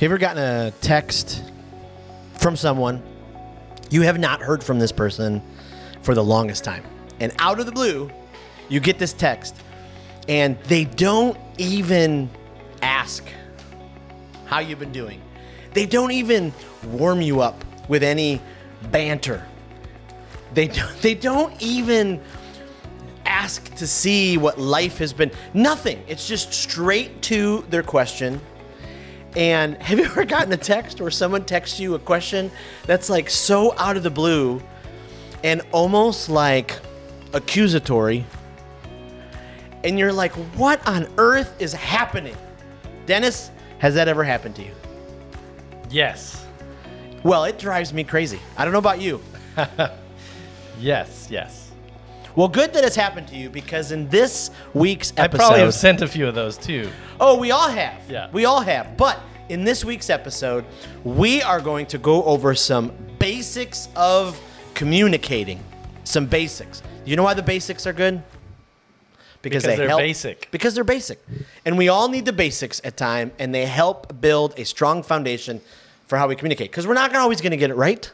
you ever gotten a text from someone you have not heard from this person for the longest time? And out of the blue, you get this text, and they don't even ask how you've been doing. They don't even warm you up with any banter. They don't, they don't even ask to see what life has been. Nothing. It's just straight to their question. And have you ever gotten a text or someone texts you a question that's like so out of the blue and almost like accusatory? And you're like, what on earth is happening? Dennis, has that ever happened to you? Yes. Well, it drives me crazy. I don't know about you. Yes. Yes. Well, good that it's happened to you because in this week's episode, I probably have sent a few of those too. Oh, we all have. Yeah. We all have. But in this week's episode, we are going to go over some basics of communicating. Some basics. You know why the basics are good? Because they they're help- basic. Because they're basic. And we all need the basics at time and they help build a strong foundation for how we communicate. Because we're not always going to get it right.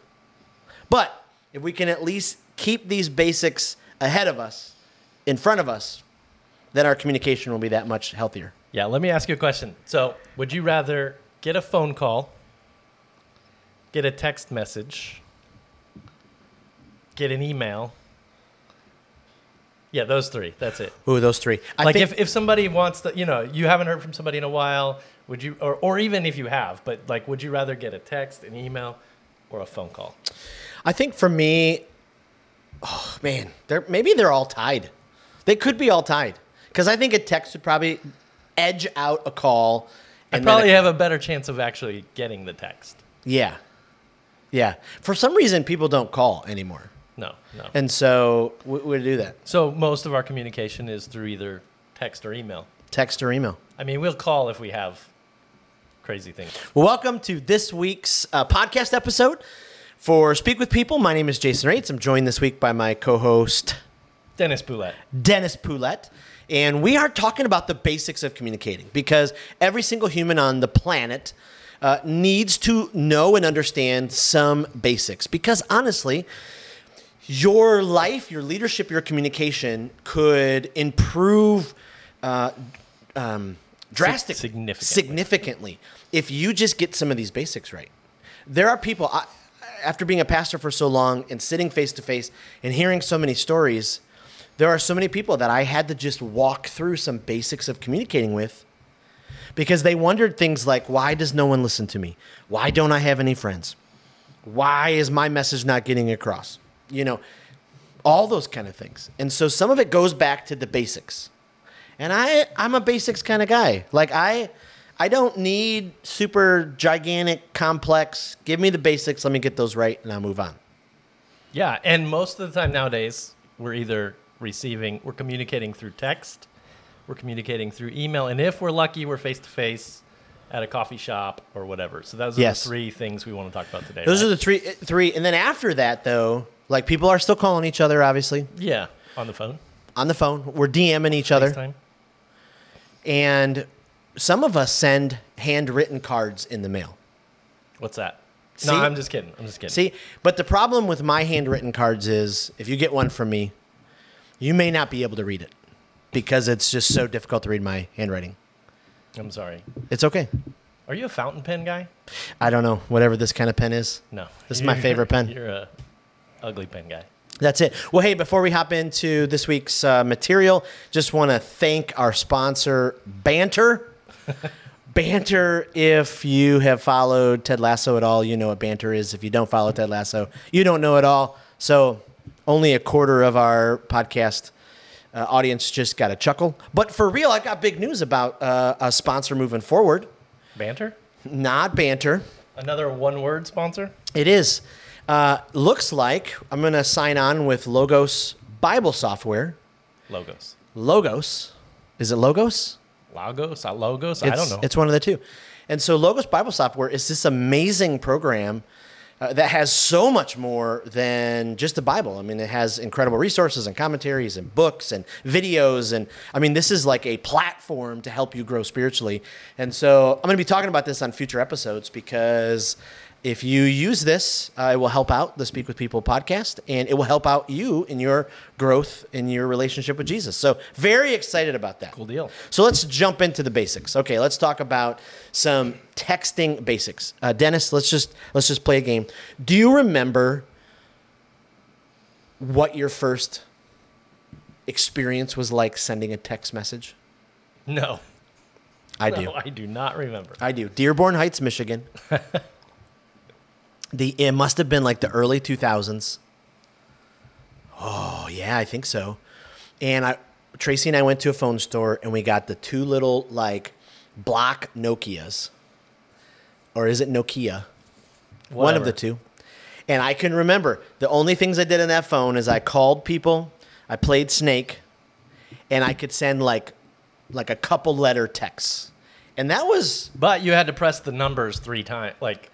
But if we can at least keep these basics ahead of us, in front of us, then our communication will be that much healthier. Yeah. Let me ask you a question. So, would you rather get a phone call, get a text message, get an email? Yeah, those three. That's it. Ooh, those three. I like think, if, if somebody wants to, you know, you haven't heard from somebody in a while, would you, or, or even if you have, but like, would you rather get a text, an email, or a phone call? I think for me, oh man, they're maybe they're all tied. They could be all tied because I think a text would probably edge out a call. I And probably a- have a better chance of actually getting the text. yeah, yeah. For some reason, people don't call anymore, No, no. and so we we do that. So most of our communication is through either text or email. Text or email. I mean, we'll call if we have crazy things. Well, welcome to this week's uh, podcast episode for Speak with People. My name is Jason Raitz. I'm joined this week by my co-host Dennis Boulette. Dennis Poulette. And we are talking about the basics of communicating because every single human on the planet uh, needs to know and understand some basics. Because honestly, your life, your leadership, your communication could improve uh, um, drastically, significantly. significantly if you just get some of these basics right. There are people, I, after being a pastor for so long and sitting face to face and hearing so many stories, there are so many people that I had to just walk through some basics of communicating with because they wondered things like why does no one listen to me? Why don't I have any friends? Why is my message not getting across? You know, all those kind of things. And so some of it goes back to the basics. And I I'm a basics kind of guy. Like I I don't need super gigantic complex. Give me the basics, let me get those right and I'll move on. Yeah, and most of the time nowadays, we're either receiving, we're communicating through text, we're communicating through email, and if we're lucky, we're face to face at a coffee shop or whatever. So those are Yes. the three things we want to talk about today. Those right? are the three eh, three and then after that though, like people are still calling each other obviously yeah on the phone. on the phone. We're DMing each other. FaceTime. And some of us send handwritten cards in the mail. What's that? See? No, I'm just kidding. I'm just kidding. See, but the problem with my handwritten cards is if you get one from me, you may not be able to read it because it's just so difficult to read my handwriting. I'm sorry. It's okay. Are you a fountain pen guy? I don't know, whatever this kind of pen is. No. This is my favorite pen. You're a ugly pen guy. That's it. Well, hey, before we hop into this week's uh, material, just want to thank our sponsor, Banter. Banter, if you have followed Ted Lasso at all, you know what Banter is. If you don't follow Ted Lasso, you don't know at all. So, only a quarter of our podcast uh, audience just got a chuckle. But for real, I got big news about uh, a sponsor moving forward. Banter? Not Banter. Another one word sponsor? It is. Uh, looks like I'm going to sign on with Logos Bible Software. Logos. Logos. Is it Logos? Logos? Logos? I don't know. It's one of the two. And so Logos Bible Software is this amazing program uh, that has so much more than just the Bible. I mean, it has incredible resources and commentaries and books and videos. And I mean, this is like a platform to help you grow spiritually. And so I'm going to be talking about this on future episodes because if you use this, uh, it will help out the Speak with People podcast and it will help out you in your growth in your relationship with Jesus. So, very excited about that. Cool deal. So, let's jump into the basics. Okay, let's talk about some texting basics. Uh, Dennis, let's just let's just play a game. Do you remember what your first experience was like sending a text message? No. I No, do. I do not remember. I do. Dearborn Heights, Michigan. the it must have been like the early 2000s. Oh, yeah, I think so. And I Tracy and I went to a phone store and we got the two little like block Nokias. Or is it Nokia? One of the two. And I can remember the only things I did on that phone is I called people, I played Snake, and I could send like like a couple letter texts. And that was But you had to press the numbers three times, like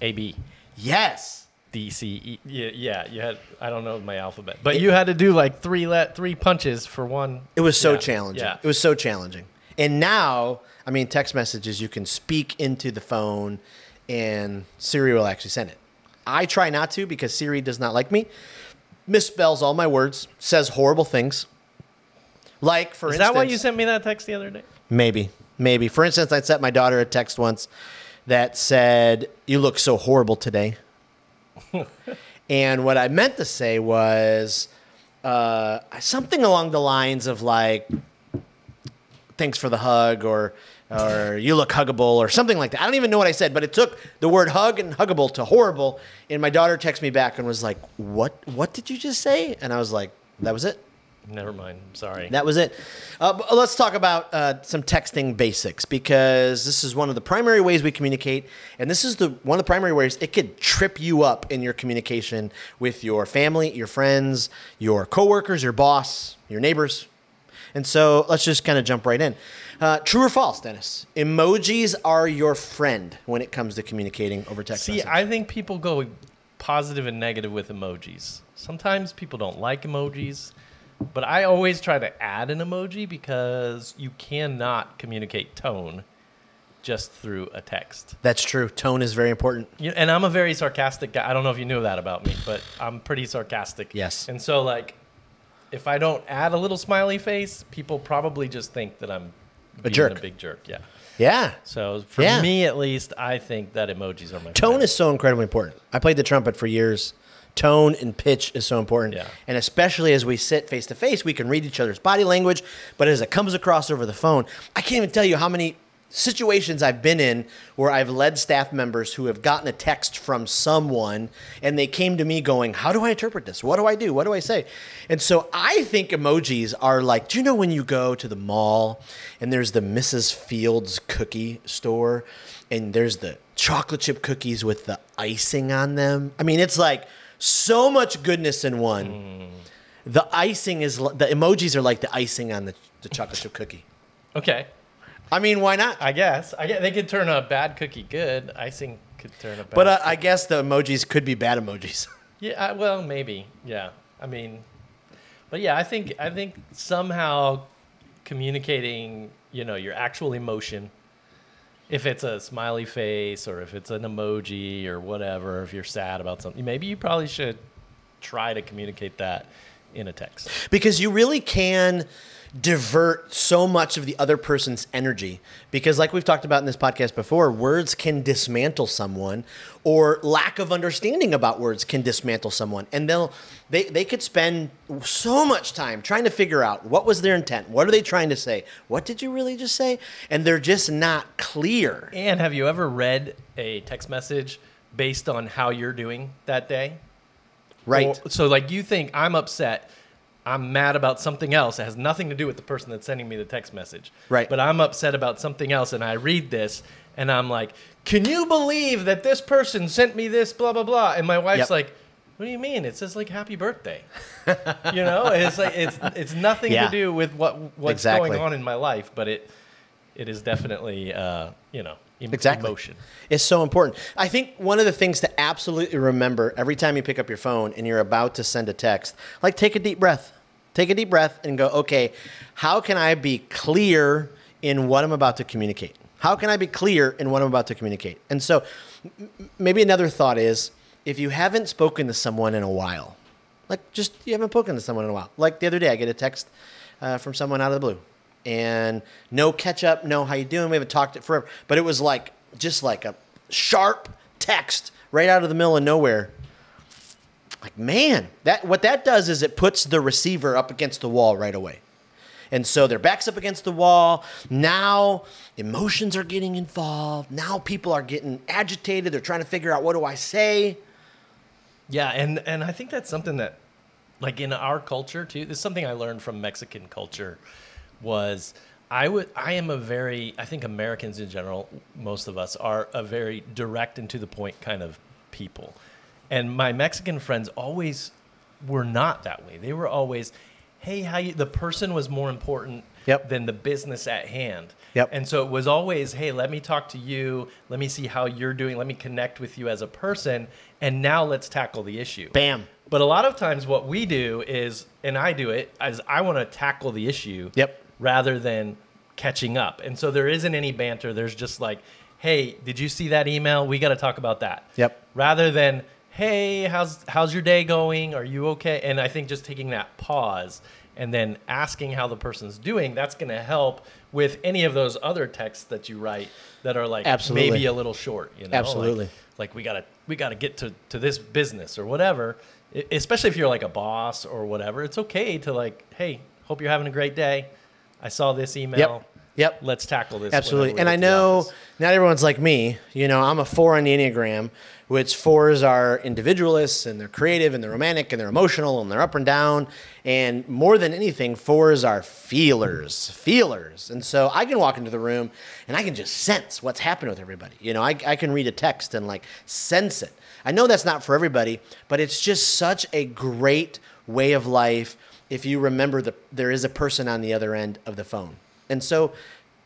A, B, yes. D, C, E. Yeah, yeah, you had. I don't know my alphabet, but you had to do like three let three punches for one. It was so Yeah, challenging. Yeah. It was so challenging. And now, I mean, text messages, you can speak into the phone and Siri will actually send it. I try not to because Siri does not like me, misspells all my words, says horrible things. Like, for instance Is instance, that why you sent me that text the other day? Maybe, maybe. For instance, I sent my daughter a text once that said, "You look so horrible today," and what I meant to say was uh, something along the lines of like, "Thanks for the hug," or or "You look huggable," or something like that. I don't even know what I said, but it took the word "hug" and "huggable" to horrible. And my daughter texted me back and was like, "What? What did you just say?" And I was like, "That was it." Never mind. Sorry. That was it. Uh, let's talk about uh, some texting basics because this is one of the primary ways we communicate, and this is the one of the primary ways it could trip you up in your communication with your family, your friends, your coworkers, your boss, your neighbors. And so let's just kind of jump right in. Uh, true or false, Dennis? Emojis are your friend when it comes to communicating over text. See, message. I think people go positive and negative with emojis. Sometimes people don't like emojis, but I always try to add an emoji because you cannot communicate tone just through a text. That's true. Tone is very important. You, and I'm a very sarcastic guy. I don't know if you knew that about me, but I'm pretty sarcastic. Yes. And so, like, if I don't add a little smiley face, people probably just think that I'm being jerk. a big jerk. Yeah. Yeah. So for Yeah. me, at least, I think that emojis are my Tone friend. is so incredibly important. I played the trumpet for years. Tone and pitch is so important. Yeah. And especially as we sit face to face, we can read each other's body language. But as it comes across over the phone, I can't even tell you how many situations I've been in where I've led staff members who have gotten a text from someone and they came to me going, How do I interpret this? What do I do? What do I say? And so I think emojis are like, do you know when you go to the mall and there's the Mrs. Fields cookie store and there's the chocolate chip cookies with the icing on them? I mean, it's like so much goodness in one. The icing is the emojis are like the icing on the, the chocolate chip cookie. Okay. I mean, why not? I guess. I guess they could turn a bad cookie good. Icing could turn a bad. But uh, I guess the emojis could be bad emojis. yeah. I, well, maybe. Yeah. I mean, but yeah, I think I think somehow communicating, you know, your actual emotion, if it's a smiley face or if it's an emoji or whatever, if you're sad about something, maybe you probably should try to communicate that in a text. because you really can divert so much of the other person's energy. Because like we've talked about in this podcast before words can dismantle someone or lack of understanding about words can dismantle someone. And they'll they, they could spend so much time trying to figure out what was their intent what are they trying to say what did you really just say? And they're just not clear. And have you ever read a text message based on how you're doing that day? right. Or- so like you think I'm upset, I'm mad about something else. It has nothing to do with the person that's sending me the text message. Right. But I'm upset about something else and I read this and I'm like, "Can you believe that this person sent me this blah blah blah?" And my wife's Yep. like, "What do you mean? It says like happy birthday." you know, it's like it's it's nothing Yeah. to do with what what's Exactly. going on in my life, but it it is definitely uh, you know, em- Exactly. emotion. It's so important. I think one of the things to absolutely remember every time you pick up your phone and you're about to send a text, like take a deep breath. Take a deep breath and go, okay, how can I be clear in what I'm about to communicate? How can I be clear in what I'm about to communicate? And so maybe another thought is if you haven't spoken to someone in a while, like just you haven't spoken to someone in a while. Like the other day, I get a text uh, from someone out of the blue, and no catch up, no how you doing. We haven't talked it forever, but it was like just like a sharp text right out of the middle of nowhere. Like man, that what that does is it puts the receiver up against the wall right away. And so their backs up against the wall. Now emotions are getting involved. Now people are getting agitated. They're trying to figure out what do I say? Yeah, and and I think that's something that, like in our culture too, this is something I learned from Mexican culture, was I would I am a very I think Americans in general, most of us are a very direct and to the point kind of people, and my Mexican friends always were not that way. They were always, hey, how you? The person was more important Yep. than the business at hand. Yep. And so it was always, hey, let me talk to you. Let me see how you're doing. Let me connect with you as a person. And now let's tackle the issue. Bam. But a lot of times, what we do is, and I do it, is I want to tackle the issue Yep. rather than catching up. And so there isn't any banter. There's just like, hey, did you see that email? We got to talk about that. Yep. Rather than, hey, how's how's your day going? Are you okay? And I think just taking that pause and then asking how the person's doing, that's going to help with any of those other texts that you write that are like Absolutely. maybe a little short. You know, Absolutely. like we gotta we gotta get to to this business or whatever I- especially if you're like a boss or whatever it's okay to like hey hope you're having a great day i saw this email Yep. Yep. let's tackle this Absolutely. And I know office. not everyone's like me. You know, I'm a four on the Enneagram, which fours are individualists and they're creative and they're romantic and they're emotional and they're up and down. And more than anything, fours are feelers, feelers. And so I can walk into the room and I can just sense what's happening with everybody. You know, I, I can read a text and like sense it. I know that's not for everybody, but it's just such a great way of life if you remember that there is a person on the other end of the phone. And so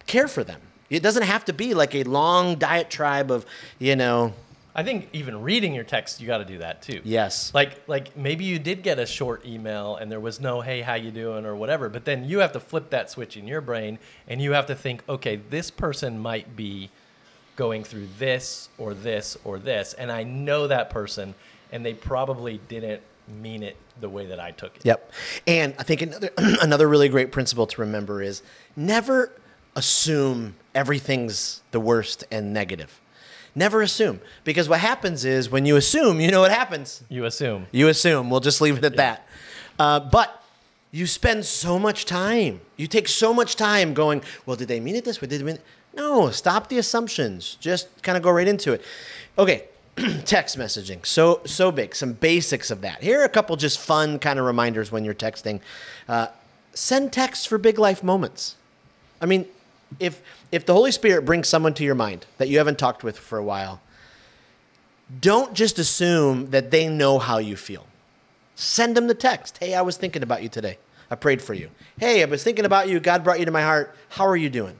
care for them. It doesn't have to be like a long diatribe of, you know, i think even reading your text you got to do that too yes. like like maybe you did get a short email and there was no hey how you doing or whatever but then you have to flip that switch in your brain and you have to think okay this person might be going through this or this or this and i know that person and they probably didn't mean it the way that i took it Yep. And I think another another really great principle to remember is never assume everything's the worst and negative. Never assume because what happens is when you assume, you know what happens. you assume You assume. We'll just leave it at that. Uh, but you spend so much time. You take so much time going, well, did they mean it this way? Did they mean it? No, stop the assumptions. Just kind of go right into it. Okay, text messaging. So so big. Some basics of that. Here are a couple just fun kind of reminders when you're texting. Uh, send texts for big life moments. I mean, if if the Holy Spirit brings someone to your mind that you haven't talked with for a while, don't just assume that they know how you feel. Send them the text. Hey, I was thinking about you today. I prayed for you. Hey, I was thinking about you. God brought you to my heart. How are you doing?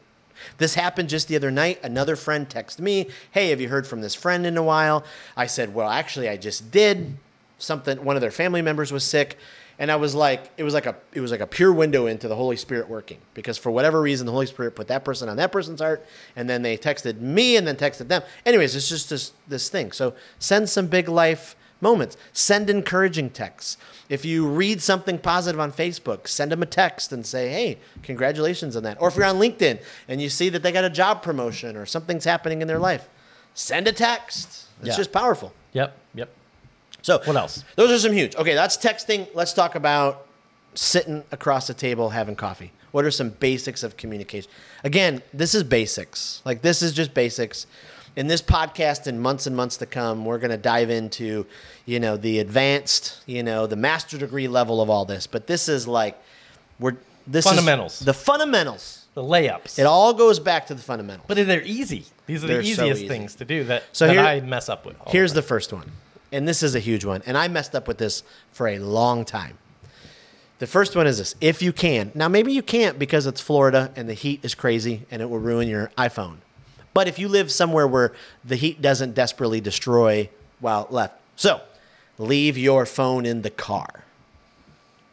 This happened just the other night. Another friend texted me, Hey, have you heard from this friend in a while? I said, Well, actually, I just did. Something, one of their family members was sick. And I was like, it was like a it was like a pure window into the Holy Spirit working. Because for whatever reason, the Holy Spirit put that person on that person's heart, and then they texted me and then texted them. Anyways, it's just this this thing. So send some big life moments. Send encouraging texts. If you read something positive on Facebook, send them a text and say, hey, congratulations on that. Or if you're on LinkedIn and you see that they got a job promotion or something's happening in their life, send a text. It's Yeah. just powerful. yep yep So What else? Those are some huge. Okay, that's texting. Let's talk about sitting across the table having coffee. What are some basics of communication? Again, this is basics. Like this is just basics. In this podcast, in months and months to come, we're going to dive into, you know, the advanced, you know, the master degree level of all this. But this is like, we're this is Fundamentals. the fundamentals. the layups It all goes back to the fundamentals. but they're easy these are They're the so easiest easy. things to do that, So that here- i mess up with Here's the the first one. And this is a huge one. And I messed up with this for a long time. The first one is this if you can. Now, maybe you can't because it's Florida and the heat is crazy and it will ruin your iPhone. But if you live somewhere where the heat doesn't desperately destroy while left, so leave your phone in the car.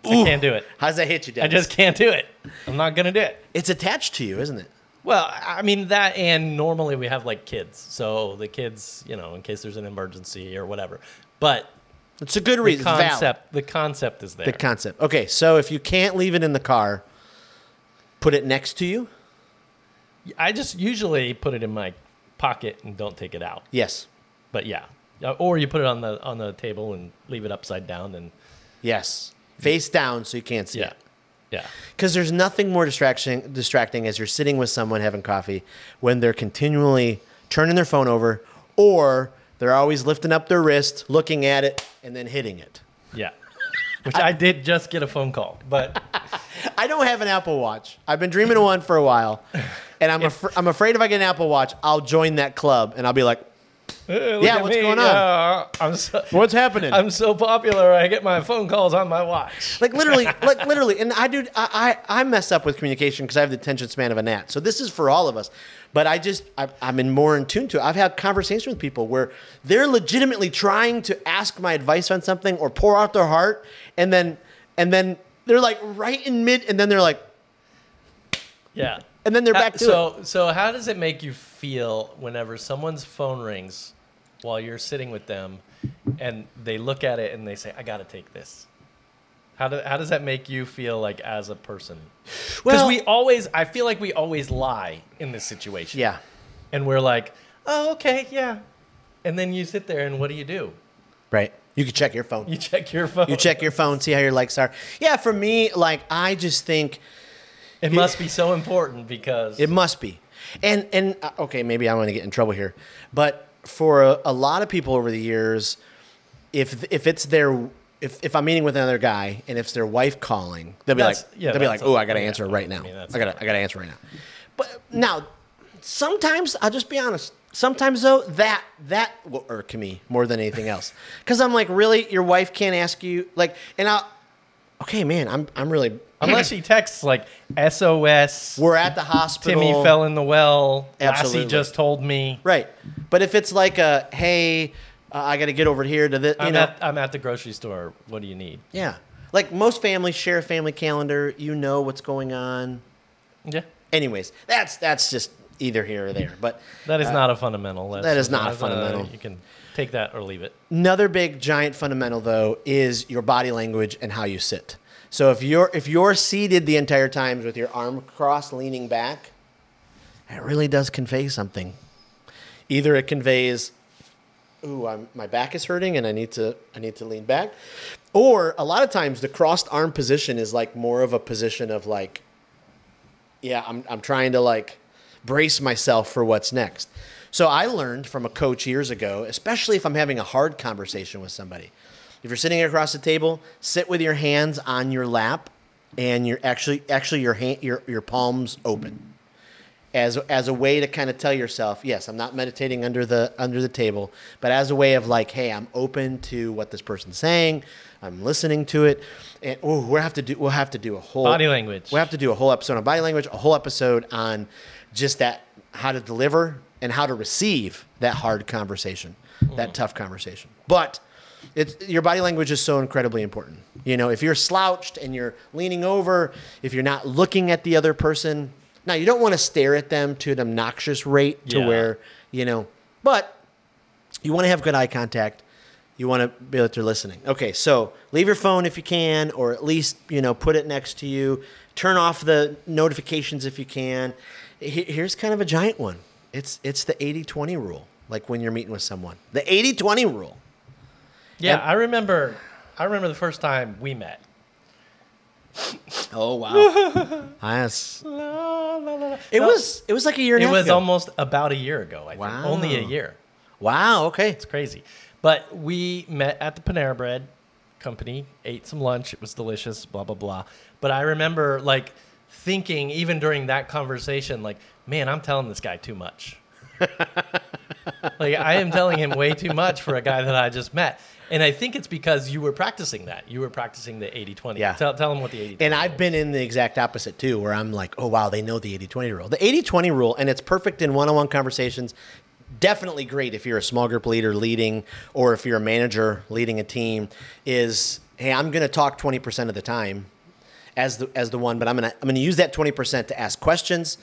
I can't do it. How's that hit you, Dad? I just can't do it. I'm not gonna do it. it's attached to you, isn't it? Well, I mean that, and normally we have like kids, so the kids, you know, in case there's an emergency or whatever. But It's a good reason. Valid. concept, the concept is there. The concept. Okay, so if you can't leave it in the car, put it next to you. I just usually put it in my pocket and don't take it out. Yes. But yeah, Uh, or you put it on the on the table and leave it upside down, and Yes. Face down so you can't see yeah, it. yeah. Because there's nothing more distraction, distracting as you're sitting with someone having coffee when they're continually turning their phone over or they're always lifting up their wrist, looking at it, and then hitting it. Yeah. Which I, did just get a phone call, but I don't have an Apple Watch. I've been dreaming of one for a while. And I'm, af- I'm afraid if I get an Apple Watch, I'll join that club and I'll be like, Yeah, what's me. going on? Uh, I'm so, what's happening? I'm so popular. I get my phone calls on my watch. like literally, like literally, and I do. I I, I mess up with communication because I have the attention span of a gnat. So this is for all of us. But I just I, I'm in more in tune to. it. I've had conversations with people where they're legitimately trying to ask my advice on something or pour out their heart, and then and then they're like right in mid, and then they're like, Yeah. And then they're How- back to so it. so how does it make you feel whenever someone's phone rings while you're sitting with them and they look at it and they say, "I got to take this." How, do, how does that make you feel like as a person? Because Well- we always, I feel like we always lie in this situation. Yeah. And we're like, oh, okay, yeah. And then you sit there and what do you do? Right. You can check your phone. You check your phone. You check your phone, see how your likes are. Yeah, for me, like I just think It must be so important because It must be. And and uh, okay, maybe I'm going to get in trouble here, but for a, a lot of people over the years, if if it's their if, if I'm meeting with another guy and if it's their wife calling, they'll be That's- like, yeah, they'll be like, oh, I got to answer I right now. mean, I got to I got to answer right now. But now, sometimes I'll just be honest. Sometimes though, that that will irk me more than anything else, because I'm like, really, your wife can't ask you like, and I'll, okay, man, I'm I'm really. Unless she texts like SOS, We're at the hospital. Timmy fell in the well. Absolutely. Lassie just told me. Right. But if it's like a, hey, uh, I got to get over here to the, you I'm know, at I'm at the grocery store. What do you need? yeah. Like most families share a family calendar. You know what's going on. Yeah. Anyways, that's that's just either here or there. But That is not a fundamental. That's, Uh, that is not a that's, fundamental. you can take that or leave it. another big giant fundamental though is your body language and how you sit. So if you're if you're seated the entire time with your arm crossed, leaning back, it really does convey something. Either it conveys, "Ooh, I'm, my back is hurting and I need to I need to lean back," or a lot of times the crossed arm position is like more of a position of like, yeah, I'm I'm trying to like brace myself for what's next. So I learned from a coach years ago, especially if I'm having a hard conversation with somebody. If you're sitting across the table, sit with your hands on your lap and you're actually actually your hand your your palms open. As as a way to kind of tell yourself, yes, I'm not meditating under the under the table, but as a way of like, hey, I'm open to what this person's saying. I'm listening to it. And oh, we'll have to do we'll have to do a whole Body language. We'll have to do a whole episode on body language, a whole episode on just that how to deliver and how to receive that hard conversation, that mm. tough conversation. But it's your body language is so incredibly important. You know, if you're slouched and you're leaning over, if you're not looking at the other person, now you don't want to stare at them to an obnoxious rate to Yeah. where, you know, but you want to have good eye contact. You want to be able to listening. Okay, so leave your phone if you can, or at least you know put it next to you. Turn off the notifications if you can. Here's kind of a giant one. It's it's the 80-20 rule. Like when you're meeting with someone, the 80-20 rule. Yeah, And- I remember. I remember the first time we met. Oh wow, yes. La, la, la, la. It No, was it was like a year and It half was ago. almost about a year ago. I think Wow. only a year. wow. Okay. It's crazy. But we met at the Panera Bread company, ate some lunch. It was delicious, blah, blah, blah. But I remember like thinking, even during that conversation, like, man, I'm telling this guy too much. like I am telling him way too much for a guy that I just met. And I think it's because you were practicing that. You were practicing the 80-20. Yeah. Tell, tell him what the 80 And I've been in the exact opposite too, where I'm like, oh, wow, they know the 80 20 rule. The 80 20 rule, and it's perfect in one on one conversations. Definitely great if you're a small group leader leading or if you're a manager leading a team, is hey, I'm going to talk 20% of the time as the, as the one, but I'm going to I'm going to use that 20% to ask questions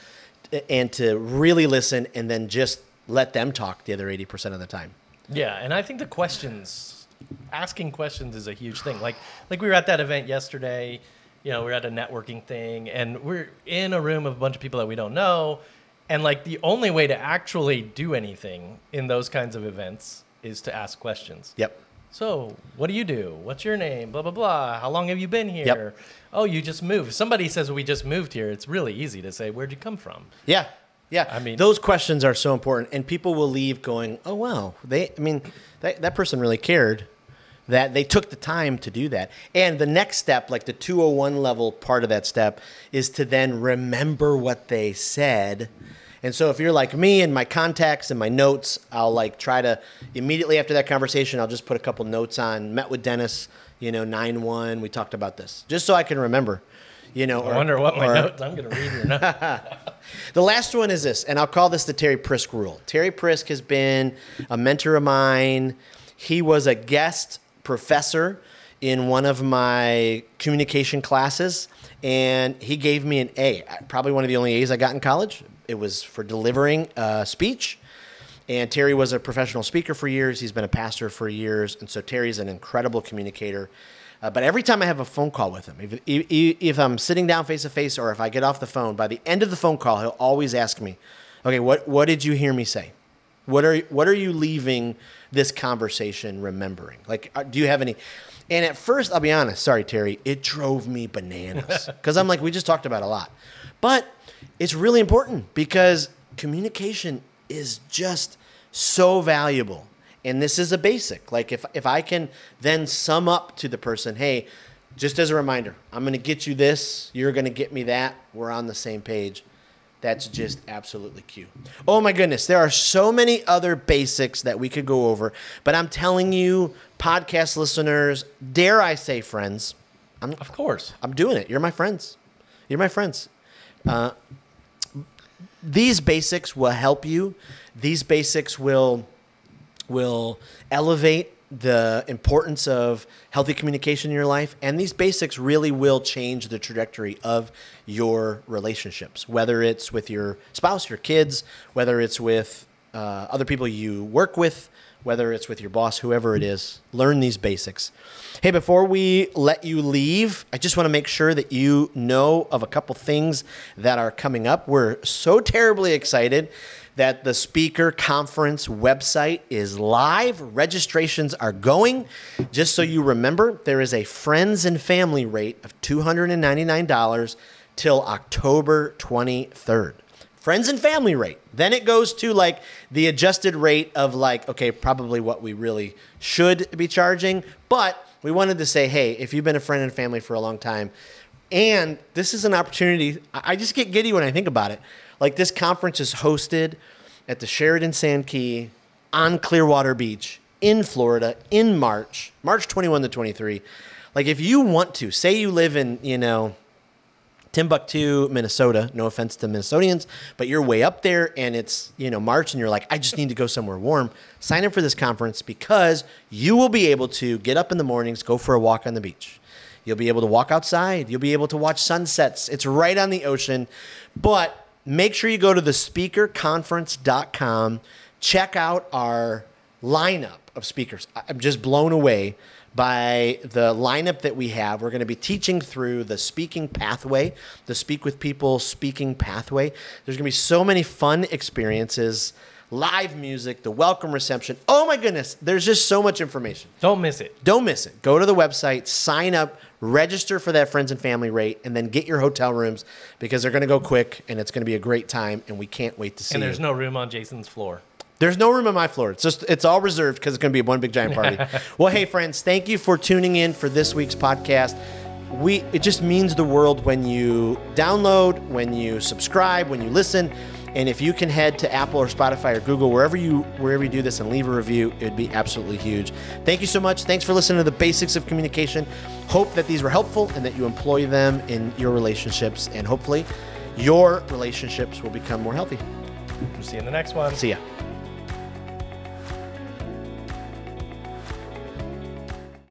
and to really listen and then just let them talk the other 80% of the time. Yeah, and I think the questions, asking questions is a huge thing. Like like we were at that event yesterday. You know, we are at a networking thing, and we're in a room of a bunch of people that we don't know. And like the only way to actually do anything in those kinds of events is to ask questions. Yep. So, what do you do? What's your name? Blah blah blah. How long have you been here? Yep. Oh, you just moved. Somebody says we just moved here. It's really easy to say where'd you come from. Yeah. Yeah. I mean- those questions are so important and people will leave going, "Oh wow, they I mean, that that person really cared that they took the time to do that." And the next step, like the 201 level part of that step is to then remember what they said. And so if you're like me and my contacts and my notes, I'll like try to immediately after that conversation, I'll just put a couple notes on. Met with Dennis, you know, 9-1, we talked about this. Just so I can remember. You know, I wonder what my or- notes. I'm gonna read your notes. the last one is this, and I'll call this the Terry Prisk rule. Terry Prisk has been a mentor of mine. He was a guest professor in one of my communication classes, and he gave me an A. Probably one of the only A's I got in college. It was for delivering a speech. And Terry was a professional speaker for years. He's been a pastor for years. And so Terry's an incredible communicator. Uh, but every time I have a phone call with him, if, if, if I'm sitting down face to face or if I get off the phone, by the end of the phone call, he'll always ask me, okay, what, what did you hear me say? What are, what are you leaving this conversation remembering? Like, uh, do you have any? And at first, I'll be honest, sorry, Terry, it drove me bananas because I'm like, we just talked about a lot. But it's really important because communication is just so valuable. And this is a basic. Like if if I can then sum up to the person, hey, just as a reminder, I'm going to get you this, you're going to get me that, we're on the same page. That's just absolutely cute. Oh my goodness, there are so many other basics that we could go over, but I'm telling you, podcast listeners, dare I say friends, I'm of course. I'm doing it. You're my friends. You're my friends. Uh, these basics will help you. These basics will will elevate the importance of healthy communication in your life and these basics really will change the trajectory of your relationships whether it's with your spouse your kids whether it's with uh, other people you work with whether it's with your boss whoever it is. Learn these basics. Hey before we let you leave i just want to make sure that you know of a couple things that are coming up. We're so terribly excited that the speaker conference website is live. Registrations are going. Just so you remember, there is a friends and family rate of $299 till October 23rd. Friends and family rate. Then it goes to like the adjusted rate of like, okay, probably what we really should be charging. But we wanted to say, hey, if you've been a friend and family for a long time, and this is an opportunity, I just get giddy when I think about it. Like this conference is hosted at the Sheraton Sand Key on Clearwater Beach in Florida in March, March 21 to 23. Like if you want to, say you live in, you know, Timbuktu, Minnesota. No offense to Minnesotans, but you're way up there and it's, you know, March and you're like, I just need to go somewhere warm. Sign up for this conference because you will be able to get up in the mornings, go for a walk on the beach. You'll be able to walk outside. You'll be able to watch sunsets. It's right on the ocean. But make sure you go to the speakerconference.com. Check out our lineup of speakers. I'm just blown away by the lineup that we have. We're going to be teaching through the speaking pathway, the Speak with People speaking pathway. There's going to be so many fun experiences, live music, the welcome reception. Oh my goodness, there's just so much information. Don't miss it. Don't miss it. Go to the website, sign up, register for that friends and family rate, and then get your hotel rooms because they're going to go quick and it's going to be a great time. And we can't wait to see And you. there's no room on Jason's floor. There's no room on my floor. It's just it's all reserved because it's going to be one big giant party. well, hey friends, thank you for tuning in for this week's podcast. We it just means the world when you download, when you subscribe, when you listen. And if you can head to Apple or Spotify or Google, wherever you wherever you do this, and leave a review, it would be absolutely huge. Thank you so much. Thanks for listening to the basics of communication. Hope that these were helpful and that you employ them in your relationships, and hopefully, your relationships will become more healthy. We'll see you in the next one. See ya.